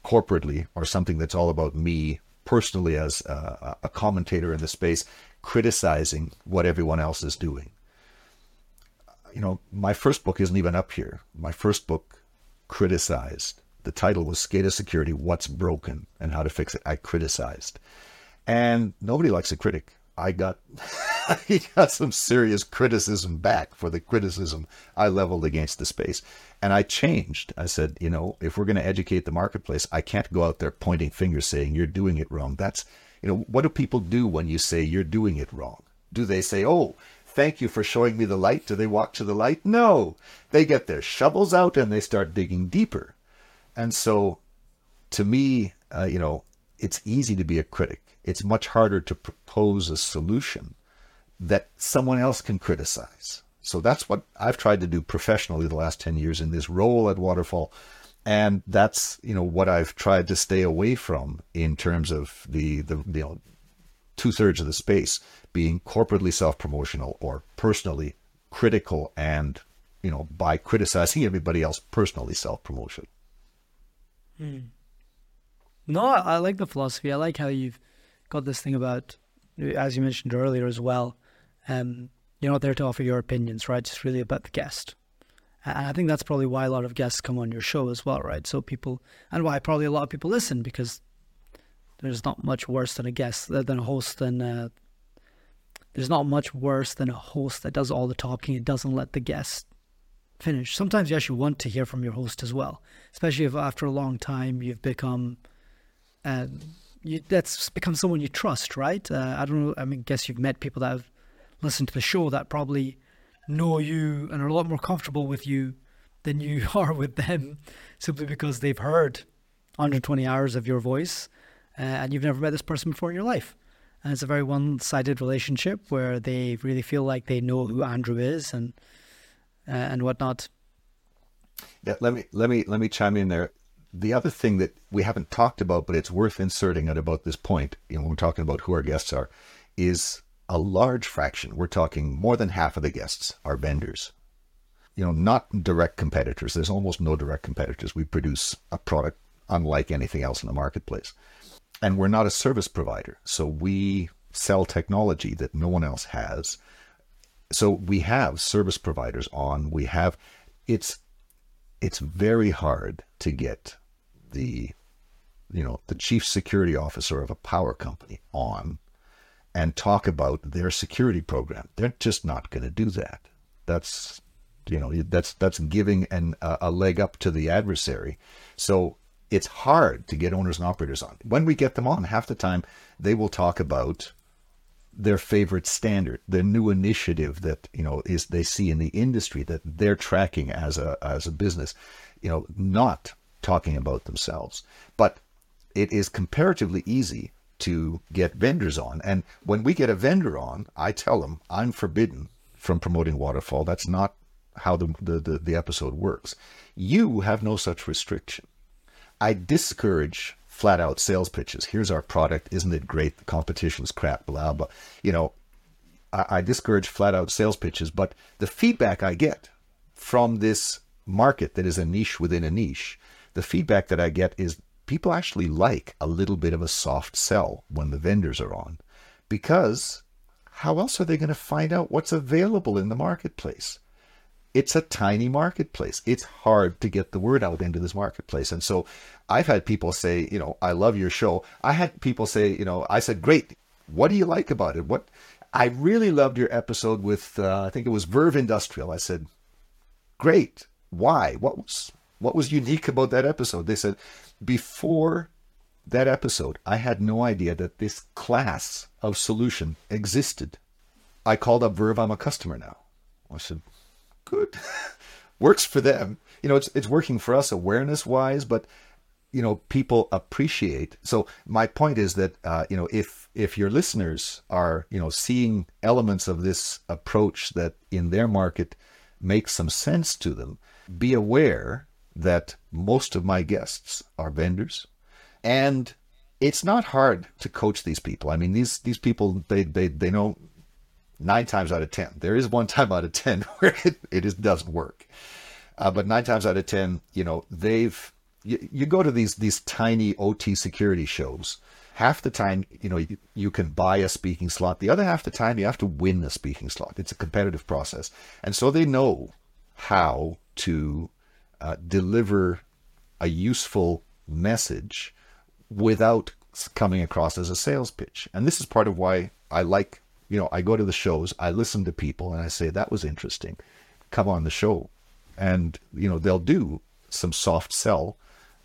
corporately or something that's all about me personally as a, a commentator in the space criticizing what everyone else is doing. You know, my first book isn't even up here. My first book criticized. The title was SCADA Security What's Broken and How to Fix It. I criticized. And nobody likes a critic. I got he got some serious criticism back for the criticism I leveled against the space. And I changed. I said, you know, if we're going to educate the marketplace, I can't go out there pointing fingers saying you're doing it wrong. That's, you know, what do people do when you say you're doing it wrong? Do they say, oh, thank you for showing me the light? Do they walk to the light? No. They get their shovels out and they start digging deeper. And so to me, uh, you know, it's easy to be a critic it's much harder to propose a solution that someone else can criticize. So that's what I've tried to do professionally the last 10 years in this role at Waterfall. And that's, you know, what I've tried to stay away from in terms of the, the you know, two thirds of the space being corporately self-promotional or personally critical and, you know, by criticizing everybody else, personally self-promotion. Hmm. No, I like the philosophy. I like how you've got this thing about, as you mentioned earlier as well, um, you're not there to offer your opinions, right? It's really about the guest. And I think that's probably why a lot of guests come on your show as well, right? So people, and why probably a lot of people listen because there's not much worse than a guest, than a host, than uh, there's not much worse than a host that does all the talking and doesn't let the guest finish. Sometimes you actually want to hear from your host as well, especially if after a long time you've become uh, you, that's become someone you trust, right? Uh, I don't know. I mean, guess you've met people that have listened to the show that probably know you and are a lot more comfortable with you than you are with them, simply because they've heard 120 hours of your voice, uh, and you've never met this person before in your life. And it's a very one-sided relationship where they really feel like they know who Andrew is and uh, and whatnot. Yeah, let me let me let me chime in there the other thing that we haven't talked about, but it's worth inserting at about this point, you know, when we're talking about who our guests are, is a large fraction. We're talking more than half of the guests are vendors. You know, not direct competitors. There's almost no direct competitors. We produce a product unlike anything else in the marketplace. And we're not a service provider. So we sell technology that no one else has. So we have service providers on. We have it's it's very hard to get the you know the chief security officer of a power company on and talk about their security program. They're just not going to do that. That's you know that's that's giving an uh, a leg up to the adversary. So it's hard to get owners and operators on. When we get them on half the time they will talk about their favorite standard their new initiative that you know is they see in the industry that they're tracking as a as a business. You know not talking about themselves. But it is comparatively easy to get vendors on. And when we get a vendor on, I tell them I'm forbidden from promoting waterfall. That's not how the, the, the, episode works. You have no such restriction. I discourage flat out sales pitches. Here's our product. Isn't it great? The competition's crap, blah, blah. You know, I, I discourage flat out sales pitches, but the feedback I get from this market that is a niche within a niche the feedback that I get is people actually like a little bit of a soft sell when the vendors are on because how else are they going to find out what's available in the marketplace? It's a tiny marketplace. It's hard to get the word out into this marketplace. And so I've had people say, you know, I love your show. I had people say, you know, I said, great. What do you like about it? What I really loved your episode with, uh, I think it was Verve Industrial. I said, great. Why? What was what was unique about that episode? They said, before that episode, I had no idea that this class of solution existed. I called up Verve. I'm a customer now. I said, good. Works for them. You know, it's it's working for us awareness wise, but you know, people appreciate. So my point is that uh, you know, if if your listeners are you know seeing elements of this approach that in their market makes some sense to them, be aware that most of my guests are vendors, and it's not hard to coach these people. I mean, these these people they they they know nine times out of ten. There is one time out of ten where it, it just doesn't work. Uh, but nine times out of ten, you know, they've you, you go to these these tiny OT security shows. Half the time, you know, you, you can buy a speaking slot. The other half the time, you have to win a speaking slot. It's a competitive process, and so they know how to uh, deliver a useful message without coming across as a sales pitch. And this is part of why I like, you know, I go to the shows, I listen to people, and I say that was interesting. Come on the show, and you know they'll do some soft sell,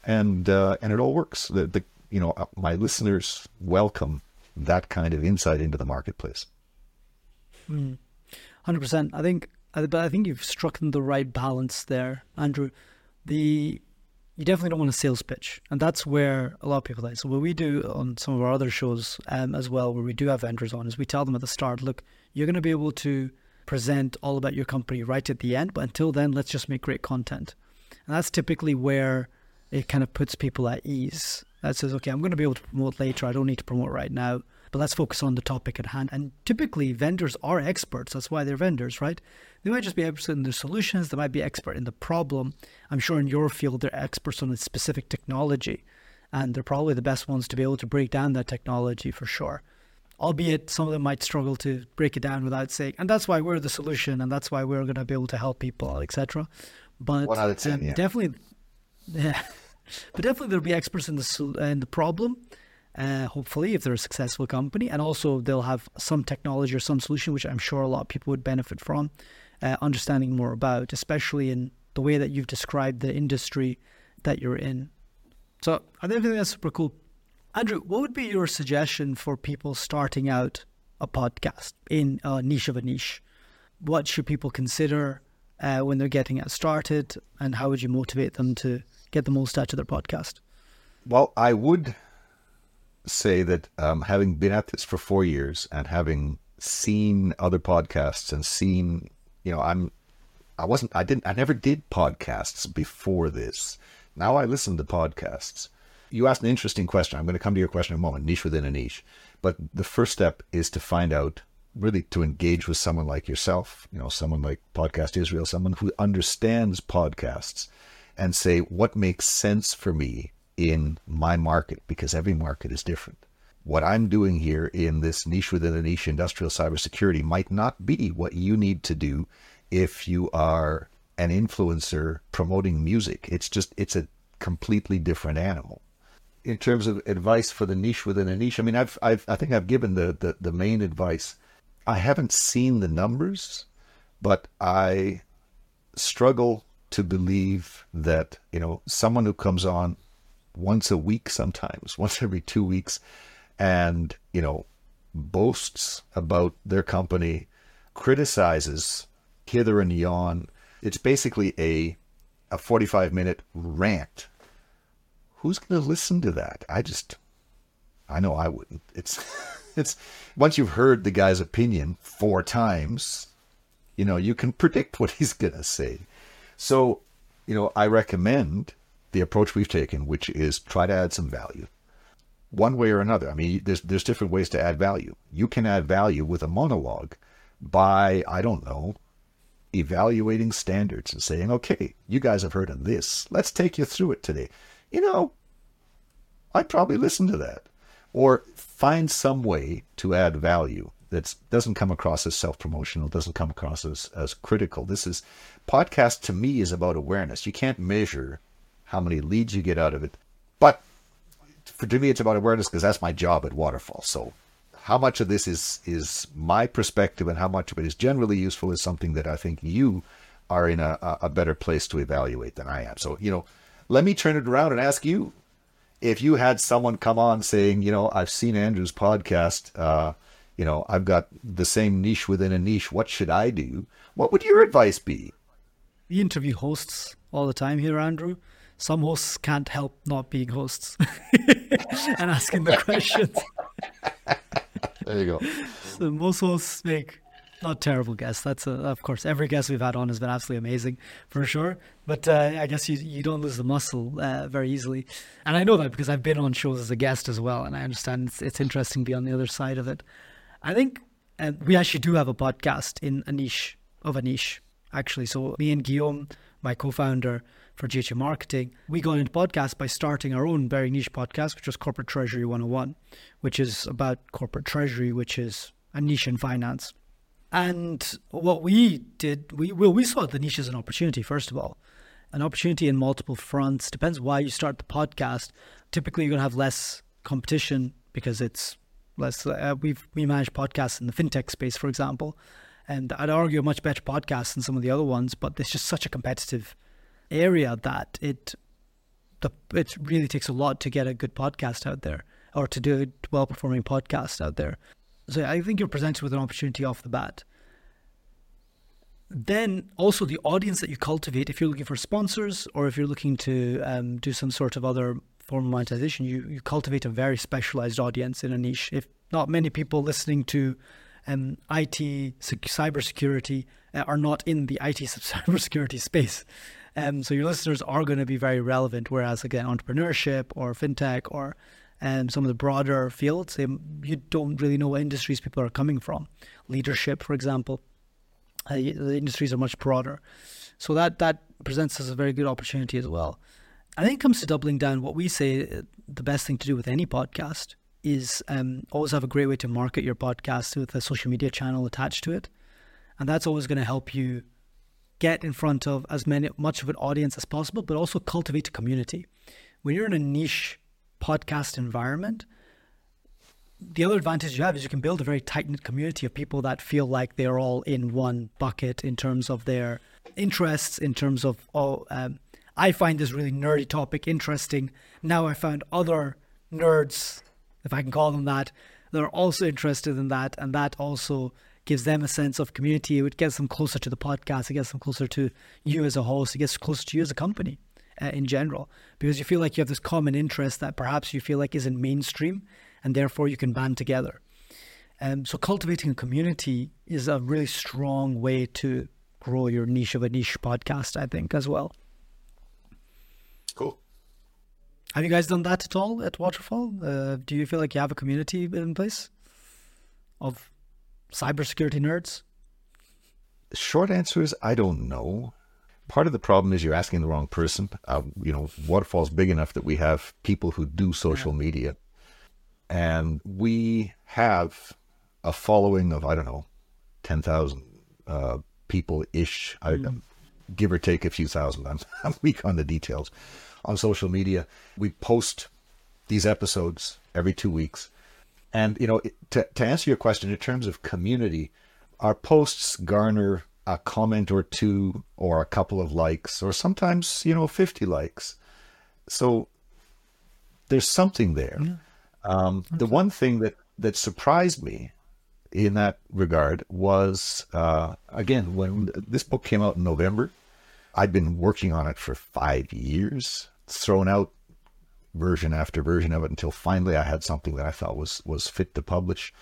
and uh, and it all works. The the you know uh, my listeners welcome that kind of insight into the marketplace. Hmm. Hundred percent. I think, but I think you've struck the right balance there, Andrew. The you definitely don't want a sales pitch. And that's where a lot of people like. So what we do on some of our other shows um, as well, where we do have vendors on, is we tell them at the start, look, you're going to be able to present all about your company right at the end, but until then, let's just make great content. And that's typically where it kind of puts people at ease. That says, okay, I'm going to be able to promote later. I don't need to promote right now, but let's focus on the topic at hand. And typically, vendors are experts. That's why they're vendors, right? They might just be expert in the solutions, they might be expert in the problem. I'm sure in your field, they're experts on a specific technology, and they're probably the best ones to be able to break down that technology for sure. Albeit some of them might struggle to break it down without saying, and that's why we're the solution, and that's why we're going to be able to help people, etc. But one out of ten, um, yeah. definitely, yeah. but definitely there'll be experts in the in the problem. Uh, hopefully, if they're a successful company, and also they'll have some technology or some solution, which I'm sure a lot of people would benefit from uh, understanding more about, especially in the way that you've described the industry that you're in. So I think that's super cool. Andrew, what would be your suggestion for people starting out a podcast in a niche of a niche? What should people consider uh, when they're getting it started, and how would you motivate them to get the most out of their podcast? Well, I would say that um, having been at this for four years and having seen other podcasts and seen you know, I'm, I wasn't, I didn't, I never did podcasts before this. Now I listen to podcasts. You asked an interesting question. I'm going to come to your question in a moment, niche within a niche. But the first step is to find out, really to engage with someone like yourself, you know, someone like Podcast Israel, someone who understands podcasts and say, what makes sense for me in my market? Because every market is different what I'm doing here in this niche within a niche industrial cybersecurity might not be what you need to do if you are an influencer promoting music. It's just, it's a completely different animal. In terms of advice for the niche within a niche, I mean, I've, I've I think I've given the, the, the main advice. I haven't seen the numbers, but I struggle to believe that, you know, someone who comes on once a week, sometimes once every two weeks, and, you know, boasts about their company, criticizes hither and yon. It's basically a a 45 minute rant. Who's going to listen to that? I just I know I wouldn't. It's it's once you've heard the guy's opinion four times, you know, you can predict what he's going to say. So, you know, I recommend the approach we've taken, which is try to add some value one way or another. I mean, there's there's different ways to add value. You can add value with a monologue by I don't know, evaluating standards and saying, okay, you guys have heard of this. Let's take you through it today. You know, I'd probably listen to that, or find some way to add value that doesn't come across as self-promotional, doesn't come across as, as critical. This is podcast to me is about awareness. You can't measure how many leads you get out of it, but for me, it's about awareness because that's my job at Waterfall. So, how much of this is is my perspective and how much of it is generally useful is something that I think you are in a, a better place to evaluate than I am. So, you know, let me turn it around and ask you if you had someone come on saying, you know, I've seen Andrew's podcast. Uh, You know, I've got the same niche within a niche. What should I do? What would your advice be? We interview hosts all the time here, Andrew. Some hosts can't help not being hosts and asking the questions. there you go. So most hosts make not terrible guests. That's a, of course every guest we've had on has been absolutely amazing for sure. But uh, I guess you you don't lose the muscle uh, very easily, and I know that because I've been on shows as a guest as well, and I understand it's, it's interesting to be on the other side of it. I think uh, we actually do have a podcast in a niche of a niche actually. So me and Guillaume, my co-founder for GHA Marketing, we got into podcast by starting our own very niche podcast, which was Corporate Treasury 101, which is about corporate treasury, which is a niche in finance. And what we did, we well, we saw the niche as an opportunity, first of all. An opportunity in multiple fronts. Depends why you start the podcast. Typically, you're going to have less competition because it's less. Uh, we've we manage podcasts in the fintech space, for example, and I'd argue a much better podcast than some of the other ones. But it's just such a competitive area that it the it really takes a lot to get a good podcast out there or to do a well performing podcast out there. So I think you're presented with an opportunity off the bat. Then also the audience that you cultivate, if you're looking for sponsors or if you're looking to um, do some sort of other form of monetization, you, you cultivate a very specialized audience in a niche. If not many people listening to um, IT, cybersecurity uh, are not in the IT cybersecurity space. Um, so your listeners are going to be very relevant. Whereas again, entrepreneurship or fintech or um, some of the broader fields, they, you don't really know what industries people are coming from. Leadership, for example, uh, the industries are much broader. So that that presents us a very good opportunity as well. I think it comes to doubling down. What we say uh, the best thing to do with any podcast is um, always have a great way to market your podcast with a social media channel attached to it, and that's always going to help you get in front of as many much of an audience as possible, but also cultivate a community. When you're in a niche podcast environment, the other advantage you have is you can build a very tight knit community of people that feel like they're all in one bucket in terms of their interests, in terms of, oh, um, I find this really nerdy topic interesting. Now I found other nerds, if I can call them that, that are also interested in that. And that also gives them a sense of community. It gets them closer to the podcast. It gets them closer to you as a host. It gets closer to you as a company uh, in general because you feel like you have this common interest that perhaps you feel like isn't mainstream and therefore you can band together. Um, so cultivating a community is a really strong way to grow your niche of a niche podcast, I think, as well. Cool. Have you guys done that at all at Waterfall? Uh, do you feel like you have a community in place of cybersecurity nerds? Short answer is I don't know part of the problem is you're asking the wrong person. Uh, you know, Waterfall's big enough that we have people who do social yeah. media, and we have a following of I don't know, ten thousand uh, people ish. Mm. give or take a few thousand. I'm, I'm weak on the details. On social media, we post these episodes every two weeks, and you know, to to answer your question in terms of community, our posts garner a comment or two or a couple of likes or sometimes you know 50 likes. So there's something there. Yeah. um, the one thing that that surprised me in that regard was uh, again when this book came out in november i'd been working on it for five years thrown out version after version of it until finally i had something that i thought was was fit to publish.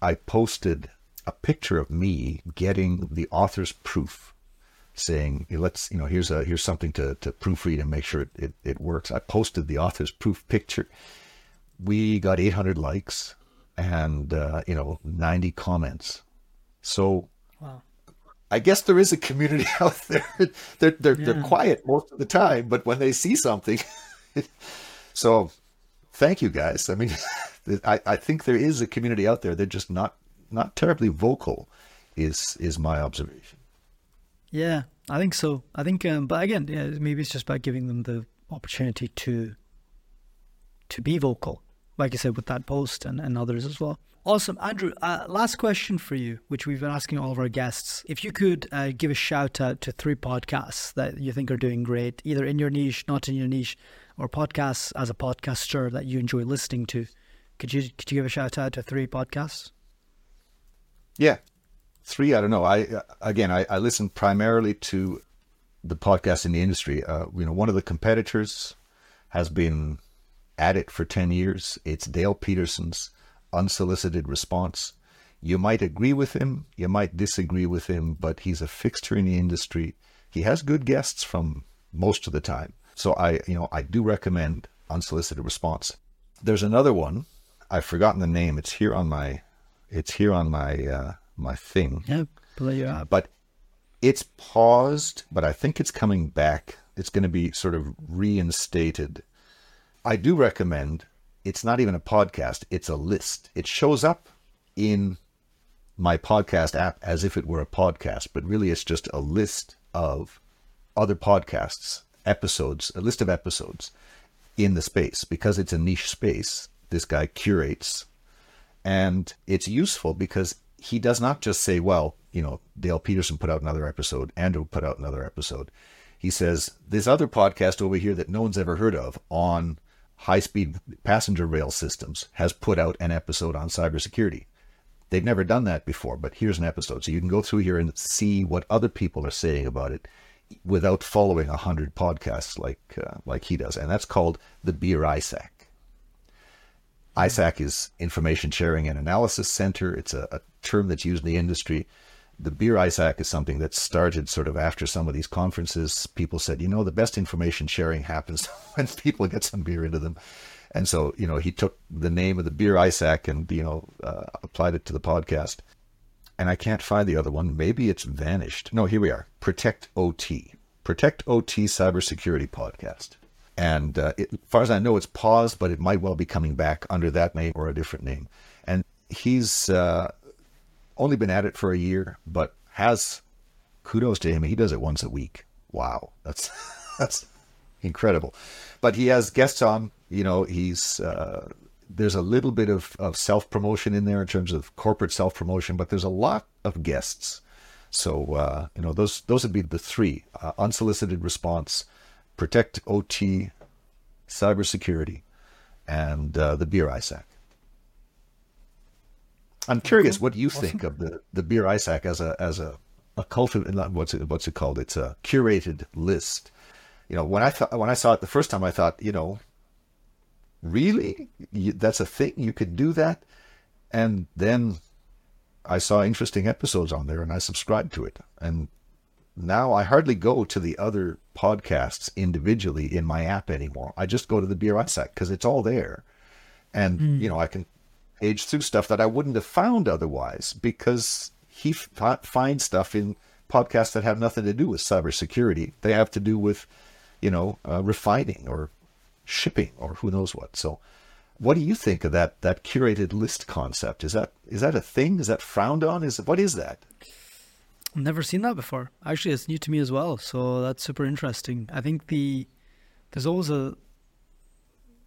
I posted a picture of me getting the author's proof saying let's you know here's a here's something to, to proofread and make sure it, it, it works. I posted the author's proof picture. We got 800 likes and uh, you know 90 comments. So wow. i guess there is a community out there. They're they're, yeah. they're quiet most of the time but when they see something so thank you guys i mean I, I think there is a community out there they're just not not terribly vocal, is is my observation. Yeah, I think so. I think, um, but again, yeah, maybe it's just about giving them the opportunity to to be vocal, like you said with that post and, and others as well. Awesome, Andrew. Uh, last question for you, which we've been asking all of our guests. If you could uh, give a shout out to three podcasts that you think are doing great, either in your niche, not in your niche, or podcasts as a podcaster that you enjoy listening to, could you could you give a shout out to three podcasts? Yeah, three. I don't know. I again, I, I listen primarily to the podcast in the industry. Uh, you know, one of the competitors has been at it for ten years. It's Dale Peterson's unsolicited response. You might agree with him, you might disagree with him, but he's a fixture in the industry. He has good guests from most of the time. So I, you know, I do recommend unsolicited response. There's another one. I've forgotten the name. It's here on my, it's here on my uh, my thing. Yeah, play up. But it's paused, but I think it's coming back. It's going to be sort of reinstated. I do recommend. It's not even a podcast. It's a list. It shows up in my podcast app as if it were a podcast, but really it's just a list of other podcasts, episodes, a list of episodes in the space because it's a niche space. This guy curates, and it's useful because he does not just say, well, you know, Dale Peterson put out another episode, Andrew put out another episode. He says, this other podcast over here that no one's ever heard of on high speed passenger rail systems has put out an episode on cybersecurity. They've never done that before, but here's an episode. So you can go through here and see what other people are saying about it without following a hundred podcasts like uh, like he does, and that's called the Beer ISAC. ISAC is Information Sharing and Analysis Center. It's a, a term that's used in the industry. The Beer ISAC is something that started sort of after some of these conferences. People said, you know, the best information sharing happens when people get some beer into them. And so, you know, he took the name of the beer ISAC and, you know, uh, applied it to the podcast. And I can't find the other one. Maybe it's vanished. No, here we are. Protect OT. Protect OT Cybersecurity Podcast. And uh, it, as far as I know, it's paused, but it might well be coming back under that name or a different name. And he's uh, only been at it for a year, but has kudos to him. He does it once a week. Wow, that's that's incredible. But he has guests on you know, he's uh, there's a little bit of, of self promotion in there in terms of corporate self promotion, but there's a lot of guests. So uh, you know, those those would be the three: uh, unsolicited response, protect OT, cybersecurity, and uh, the beer ISAC. I'm curious, what do you awesome. think of the, the beer ISAC as a as a a cultiv- what's it what's it called? It's a curated list. You know, when I thought when I saw it the first time, I thought, you know, really? That's a thing? You could do that? And then I saw interesting episodes on there and I subscribed to it. And now I hardly go to the other podcasts individually in my app anymore. I just go to the Beer ISAC because it's all there. And, mm. you know, I can age through stuff that I wouldn't have found otherwise because he f- finds stuff in podcasts that have nothing to do with cybersecurity. They have to do with, you know, uh, refining or shipping or who knows what. So what do you think of that that curated list concept? Is that is that a thing? Is that frowned on? Is what is that? I've never seen that before. Actually, it's new to me as well. So that's super interesting. I think the there's always a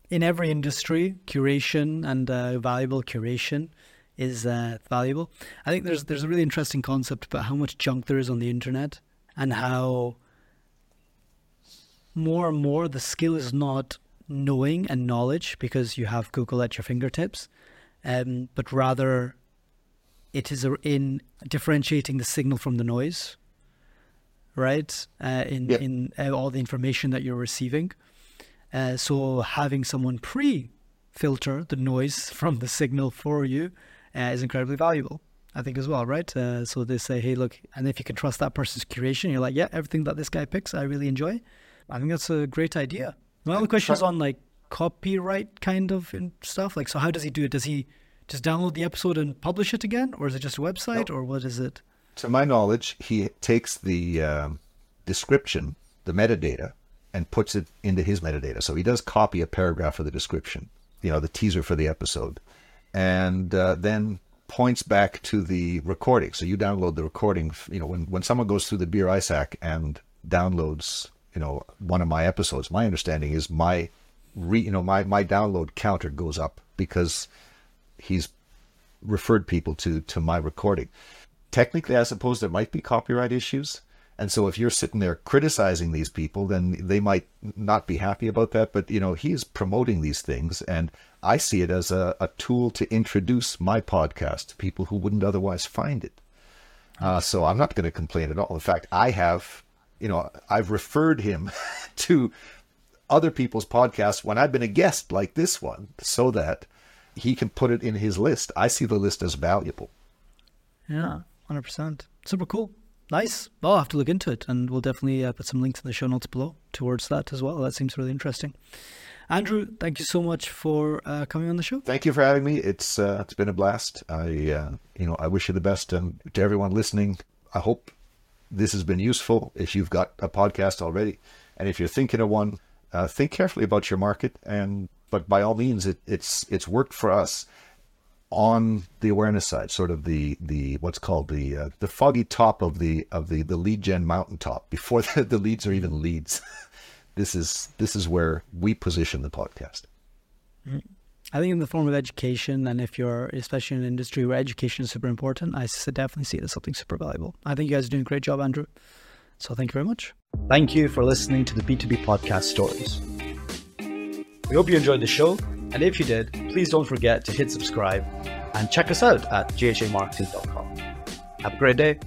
in every industry curation and uh, valuable curation is uh, valuable. I think there's there's a really interesting concept about how much junk there is on the internet and how more and more the skill is not knowing and knowledge because you have Google at your fingertips, um, but rather it is in differentiating the signal from the noise, right? Uh, in yep. in uh, all the information that you're receiving. Uh, so having someone pre-filter the noise from the signal for you uh, is incredibly valuable. I think as well, right? Uh, so they say, hey, look, and if you can trust that person's curation, you're like, yeah, everything that this guy picks, I really enjoy. I think that's a great idea. My only question is on like copyright kind of and stuff. Like, so how does he do it? Does he just download the episode and publish it again, or is it just a website, or what is it? To my knowledge, he takes the um, description, the metadata, and puts it into his metadata. So he does copy a paragraph of the description, you know, the teaser for the episode, and uh, then points back to the recording. So you download the recording. You know, when when someone goes through the Beer ISAC and downloads you know one of my episodes my understanding is my re, you know my my download counter goes up because he's referred people to to my recording technically i suppose there might be copyright issues And so if you're sitting there criticizing these people, then they might not be happy about that. But, you know, he's promoting these things. And I see it as a, a tool to introduce my podcast to people who wouldn't otherwise find it. Uh, so I'm not going to complain at all. In fact, I have, you know, I've referred him to other people's podcasts when I've been a guest like this one so that he can put it in his list. I see the list as valuable. Yeah, 100%. Super cool. Nice. Well, I'll have to look into it, and we'll definitely uh, put some links in the show notes below towards that as well. That seems really interesting. Andrew, thank you so much for uh, coming on the show. Thank you for having me. It's uh, it's been a blast. I uh, you know I wish you the best, and to everyone listening, I hope this has been useful. If you've got a podcast already, and if you're thinking of one, uh, think carefully about your market. And but by all means, it, it's it's worked for us on the awareness side, sort of the the what's called the uh, the foggy top of the of the the lead gen mountaintop before the, the leads are even leads. this is this is where we position the podcast. I think in the form of education, and if you're especially in an industry where education is super important, I definitely see it as something super valuable. I think you guys are doing a great job, Andrew. So thank you very much. Thank you for listening to the B2B podcast stories. We hope you enjoyed the show and if you did, please don't forget to hit subscribe and check us out at ghamarketing.com. Have a great day.